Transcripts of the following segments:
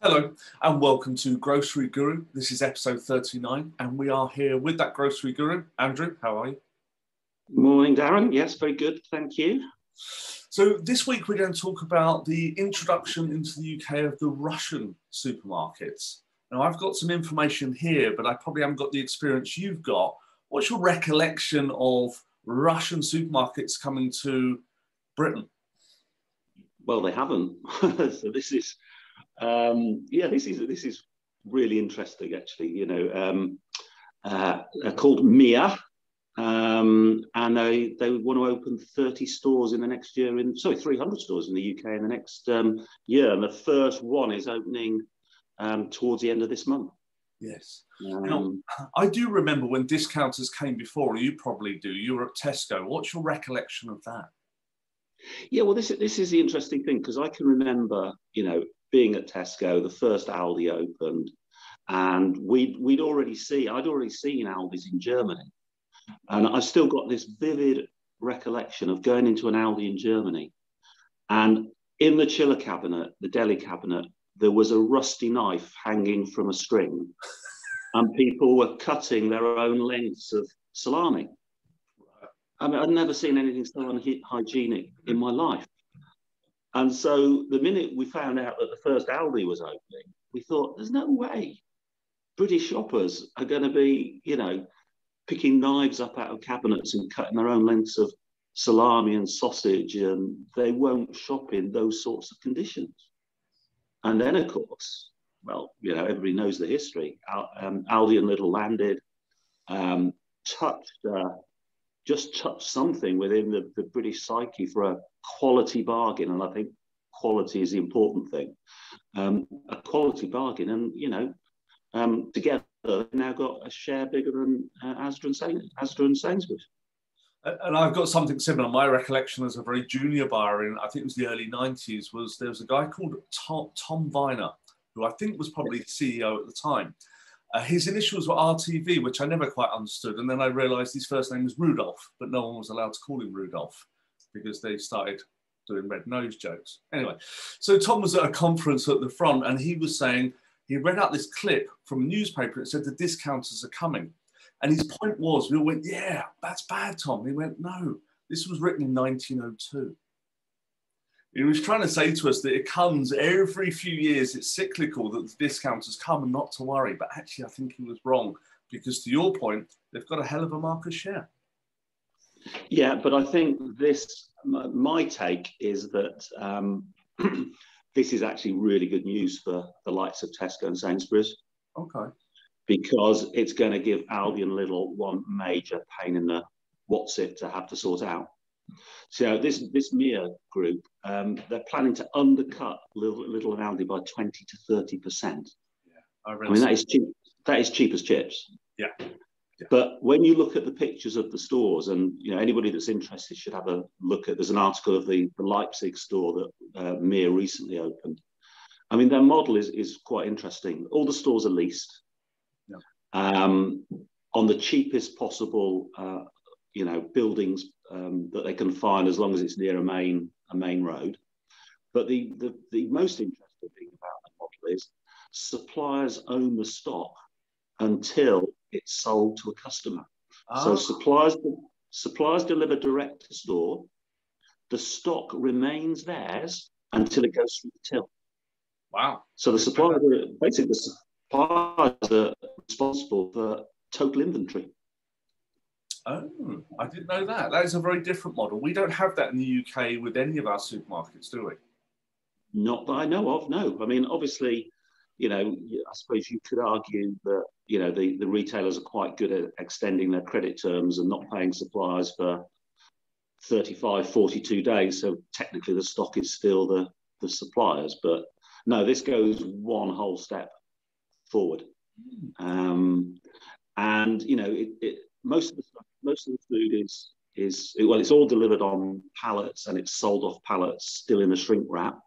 Hello and welcome to Grocery Guru. This is episode 39 and we are here with that Grocery Guru. Andrew, how are you? Morning, Darren. Yes, very good. Thank you. So, this week we're going to talk about the introduction into the UK of the Russian supermarkets. Now, I've got some information here, but I probably haven't got the experience you've got. What's your recollection of Russian supermarkets coming to Britain? Well, they haven't. so this is, um, yeah, this is this is really interesting. Actually, you know, um, uh, called Mere, um, and they they want to open 30 stores in the next year. In sorry, 300 stores in the UK in the next um, year, and the first one is opening um, towards the end of this month. Yes. Um, now, I do remember when discounters came before, you probably do. You were at Tesco. What's your recollection of that? Yeah, well, this this is the interesting thing because I can remember, you know, being at Tesco, the first Aldi opened, and we'd we'd already see I'd already seen Aldi's in Germany, and I still got this vivid recollection of going into an Aldi in Germany, and in the chiller cabinet, the deli cabinet, there was a rusty knife hanging from a string, and people were cutting their own lengths of salami. I mean, I'd never seen anything so unhygienic in my life. And so the minute we found out that the first Aldi was opening, we thought, there's no way British shoppers are going to be, you know, picking knives up out of cabinets and cutting their own lengths of salami and sausage, and they won't shop in those sorts of conditions. And then, of course, well, you know, everybody knows the history. Al, um, Aldi and Lidl landed, um, touched, uh, just touched something within the, the British psyche for a quality bargain. And I think quality is the important thing. Um, a quality bargain. And, you know, um, together, now got a share bigger than uh, Asda, and Sain- Asda and Sainsbury's. And I've got something similar. My recollection as a very junior buyer in, I think it was the early 90s, was there was a guy called Tom, Tom Viner, who I think was probably CEO at the time. Uh, his initials were RTV, which I never quite understood. And then I realized his first name was Rudolph, but no one was allowed to call him Rudolph because they started doing red nose jokes. Anyway, so Tom was at a conference at the front and he was saying, he read out this clip from a newspaper that said the discounters are coming. And his point was, we all went, yeah, that's bad, Tom. He went, no, this was written in 1902. He was trying to say to us that it comes every few years, it's cyclical, that the discounters come and not to worry. But actually, I think he was wrong because to your point, they've got a hell of a market share. Yeah, but I think this, my take is that um, this is actually really good news for the likes of Tesco and Sainsbury's. Okay. Because it's going to give Aldi and Lidl one major pain in the what's it to have to sort out. So this this Mere group, um, they're planning to undercut Lidl, Lidl and Aldi by 20 to 30 percent. Yeah, I, I mean that is cheap. That is cheap as chips. Yeah. But when you look at the pictures of the stores, and you know anybody that's interested should have a look at. There's an article of the, the Leipzig store that uh, Mere recently opened. I mean, their model is is quite interesting. All the stores are leased yeah. um, on the cheapest possible, uh, you know, buildings um, that they can find as long as it's near a main a main road. But the the, the most interesting thing about the model is suppliers own the stock until it's sold to a customer. So ah. suppliers suppliers deliver direct to store. The stock remains theirs until it goes through the till. Wow. So the suppliers are basically the suppliers are responsible for total inventory. Oh, I didn't know that. That is a very different model. We don't have that in the UK with any of our supermarkets, do we? Not that I know of, no. I mean, obviously, you know, I suppose you could argue that, you know, the, the retailers are quite good at extending their credit terms and not paying suppliers for 35, 42 days. So technically the stock is still the, the suppliers. But no, this goes one whole step forward. Um, and, you know, it, it, most of the stuff, most of the food is, is well, it's all delivered on pallets and it's sold off pallets still in a shrink wrap.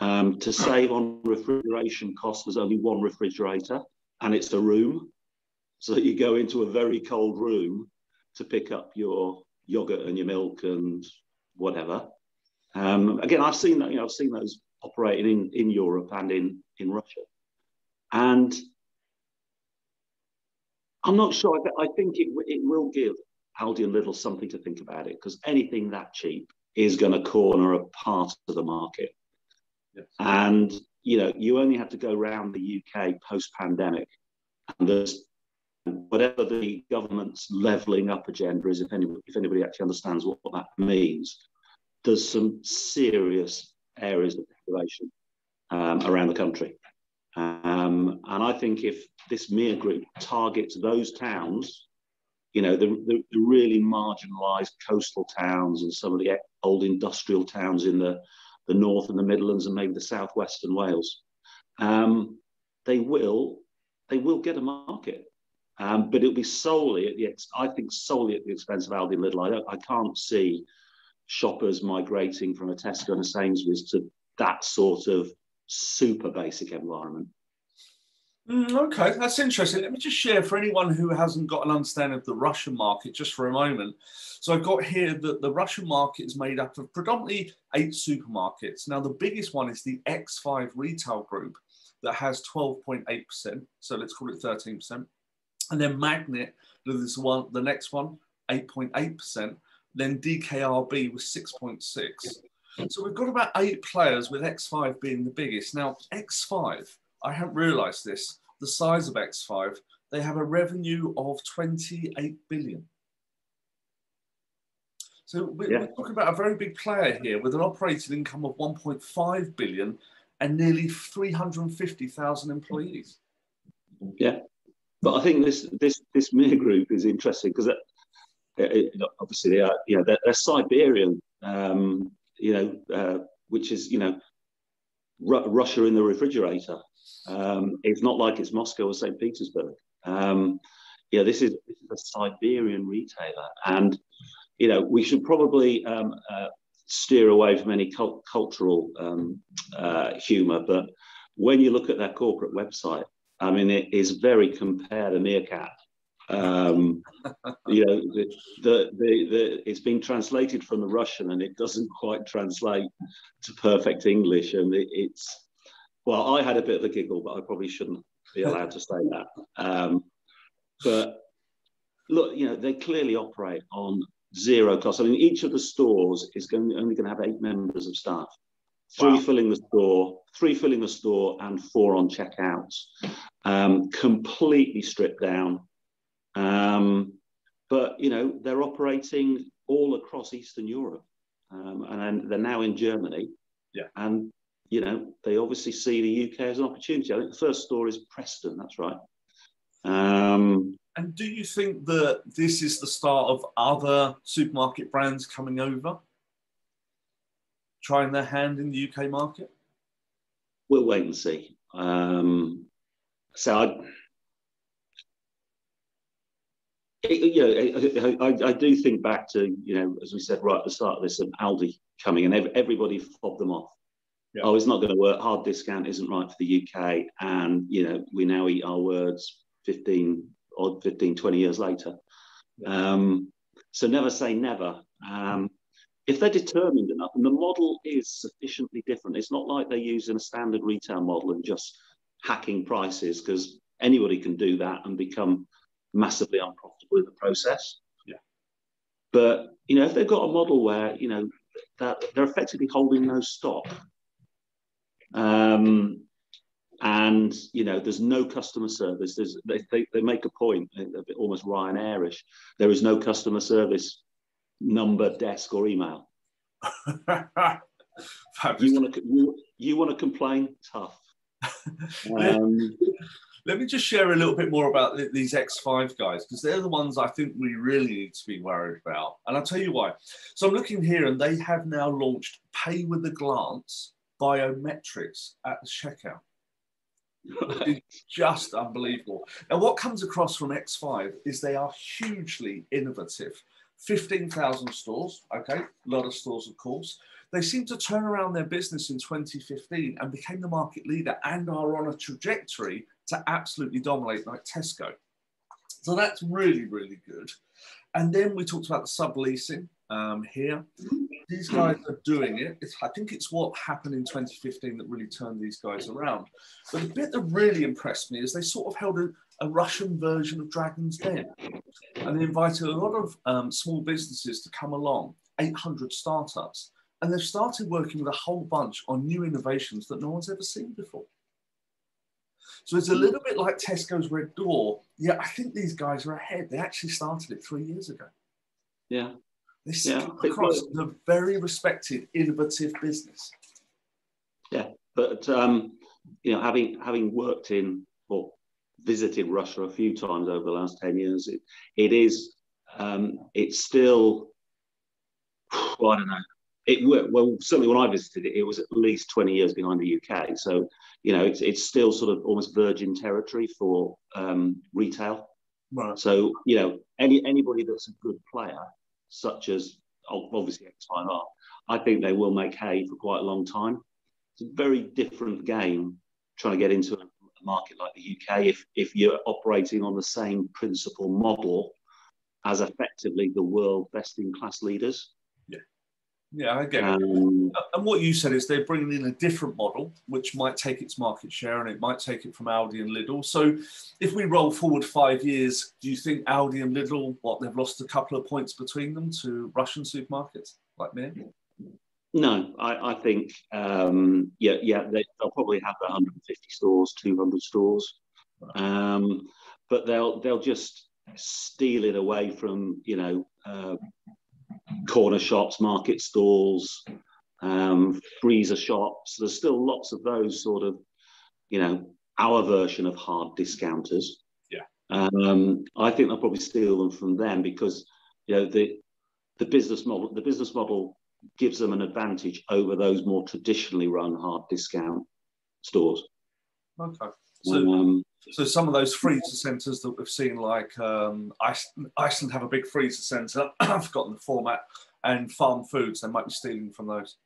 Um, to save on refrigeration costs, there's only one refrigerator and it's a room. So that you go into a very cold room to pick up your yogurt and your milk and whatever. Um, again, I've seen that. You know, I've seen those operating in, in Europe and in in Russia, and I'm not sure. I, think it it will give Aldi and Lidl something to think about it because anything that cheap is going to corner a part of the market. Yes. And you know, you only have to go around the UK post pandemic, and there's whatever the government's levelling up agenda is, if anybody, if anybody actually understands what, what that means, there's some serious areas of deprivation um, around the country. Um, and I think if this Mere group targets those towns, you know, the, the, the, really marginalised coastal towns and some of the old industrial towns in the, the north and the Midlands and maybe the southwestern Wales, um, they will they will get a market. Um, but it'll be solely at the ex- I think solely at the expense of Aldi and Lidl. I, I can't see shoppers migrating from a Tesco and a Sainsbury's to that sort of super basic environment. Mm, okay, that's interesting. Let me just share for anyone who hasn't got an understanding of the Russian market just for a moment. So I've got here that the Russian market is made up of predominantly eight supermarkets. Now, the biggest one is the X5 retail group that has 12.8%. So let's call it 13%. And then Magnit, this one, the next one, 8.8%. Then DKRB was 6.6. So we've got about eight players with X5 being the biggest. Now, X5, I hadn't realized this, the size of X5, they have a revenue of 28 billion. So we're, yeah. we're talking about a very big player here with an operating income of 1.5 billion and nearly 350,000 employees. Yeah, but I think this this this Mere group is interesting because obviously they are you know they're, they're Siberian um, you know, uh, which is, you know, Russia in the refrigerator. Um, it's not like it's Moscow or St. Petersburg. Um, yeah, this is, this is a Siberian retailer. And, you know, we should probably um, uh, steer away from any cult- cultural um, uh, humor. But when you look at their corporate website, I mean, it is very compare the meerkat um, you know, the, the, the, the, it's been translated from the Russian and it doesn't quite translate to perfect English. And it, it's, well, I had a bit of a giggle, but I probably shouldn't be allowed to say that. Um, but look, you know, they clearly operate on zero cost. I mean, each of the stores is going, only going to have eight members of staff. Three wow. filling the store, three filling the store, and four on checkouts. Um, completely stripped down um, but you know they're operating all across Eastern Europe, um, and they're now in Germany. Yeah. And you know they obviously see the UK as an opportunity. I think the first store is Preston. That's right. Um, and do you think that this is the start of other supermarket brands coming over, trying their hand in the UK market? We'll wait and see. Um, so I, you know, I, I, do think back to, you know, as we said right at the start of this, and Aldi coming and everybody fobbed them off. Yeah. Oh, it's not going to work. Hard discount isn't right for the UK. And, you know, we now eat our words 15 or 15, 20 years later. Um, so never say never. Um, if they're determined enough, and the model is sufficiently different, it's not like they're using a standard retail model and just hacking prices because anybody can do that and become massively unprofitable in the process. Yeah. But you know, if they've got a model where you know that they're effectively holding no stock, um, and you know, there's no customer service. There's they, they, they make a point, a bit almost Ryanairish. There is no customer service number, desk, or email. you want to you, you want to complain? Tough. Um, let me just share a little bit more about these X5 guys because they're the ones I think we really need to be worried about. And I'll tell you why. So I'm looking here and they have now launched Pay with a Glance biometrics at the checkout. it's just unbelievable. Now, what comes across from X5 is they are hugely innovative. 15,000 stores, okay, a lot of stores, of course. They seem to turn around their business in 2015 and became the market leader and are on a trajectory to absolutely dominate like Tesco. So that's really, really good. And then we talked about the subleasing. um, here. These guys are doing it. It's, I think it's what happened in 2015 that really turned these guys around. But the bit that really impressed me is they sort of held a, a Russian version of Dragon's Den. And they invited a lot of um, small businesses to come along, 800 startups. And they've started working with a whole bunch on new innovations that no one's ever seen before. So it's a little bit like Tesco's Red Door. Yeah, I think these guys are ahead. They actually started it three years ago. Yeah. They yeah. across the very respected, innovative business. Yeah, but um, you know, having having worked in or visited Russia a few times over the last ten years, it, it is um, it's still well, I don't know. It well certainly when I visited it, it was at least twenty years behind the UK. So you know, it's it's still sort of almost virgin territory for um, retail. Right. So you know, any anybody that's a good player such as obviously X5R, I think they will make hay for quite a long time. It's a very different game trying to get into a market like the UK if, if you're operating on the same principal model as effectively the world best in class leaders. Yeah, I get it. Um, and what you said is they're bringing in a different model, which might take its market share and it might take it from Aldi and Lidl. So, if we roll forward five years, do you think Aldi and Lidl, what they've lost a couple of points between them to Russian supermarkets like me? No, I, I think um, yeah, yeah, they, will probably have 150 stores, 200 stores, um, but they'll they'll just steal it away from you know. Uh, corner shops, market stalls, um, freezer shops. There's still lots of those sort of, you know, our version of hard discounters. Yeah. Um, I think they'll probably steal them from them because, you know, the the business model the business model gives them an advantage over those more traditionally run hard discount stores. Okay. So, um, so some of those freezer centres that we've seen, like um, Iceland, have a big freezer centre. I've forgotten the format. And Farmfoods, they might be stealing from those.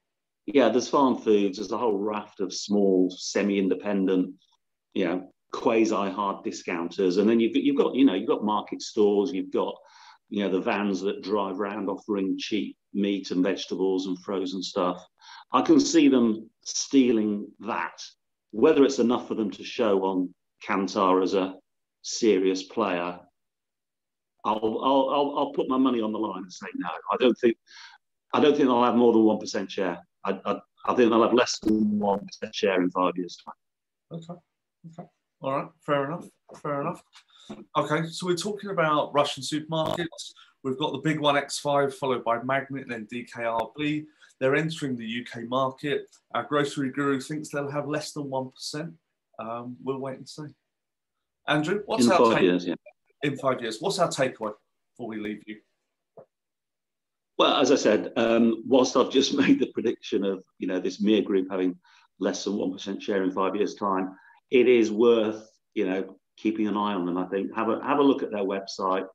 Yeah, there's Farmfoods. There's a whole raft of small, semi-independent, you know, quasi-hard discounters, and then you've you've got, you know, you've got market stores. You've got, you know, the vans that drive around offering cheap meat and vegetables and frozen stuff. I can see them stealing that. Whether it's enough for them to show on Kantar as a serious player, I'll, I'll, I'll, I'll, put my money on the line and say no. I don't think, I don't think I'll have more than one percent share. I, I, I think I'll have less than one percent share in five years' time. Okay. Okay. All right. Fair enough. Fair enough. Okay. So we're talking about Russian supermarkets. We've got the big one X5 followed by Magnit and then DKRB. They're entering the UK market. Our grocery guru thinks they'll have less than 1%. Um, we'll wait and see. Andrew, what's in our five take years, yeah. in five years? What's our takeaway before we leave you? Well, as I said, um, whilst I've just made the prediction of you know this mere group having less than one percent share in five years' time, it is worth you know keeping an eye on them. I think have a have a look at their website.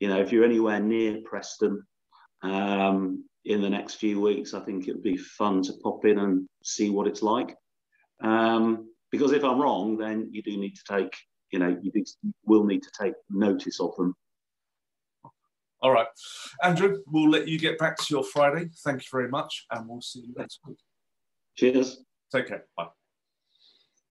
You know, if you're anywhere near Preston um, in the next few weeks, I think it would be fun to pop in and see what it's like. Um, because if I'm wrong, then you do need to take, you know, you, will need to take notice of them. All right. Andrew, we'll let you get back to your Friday. Thank you very much, and we'll see you next week. Cheers. Take care. Bye.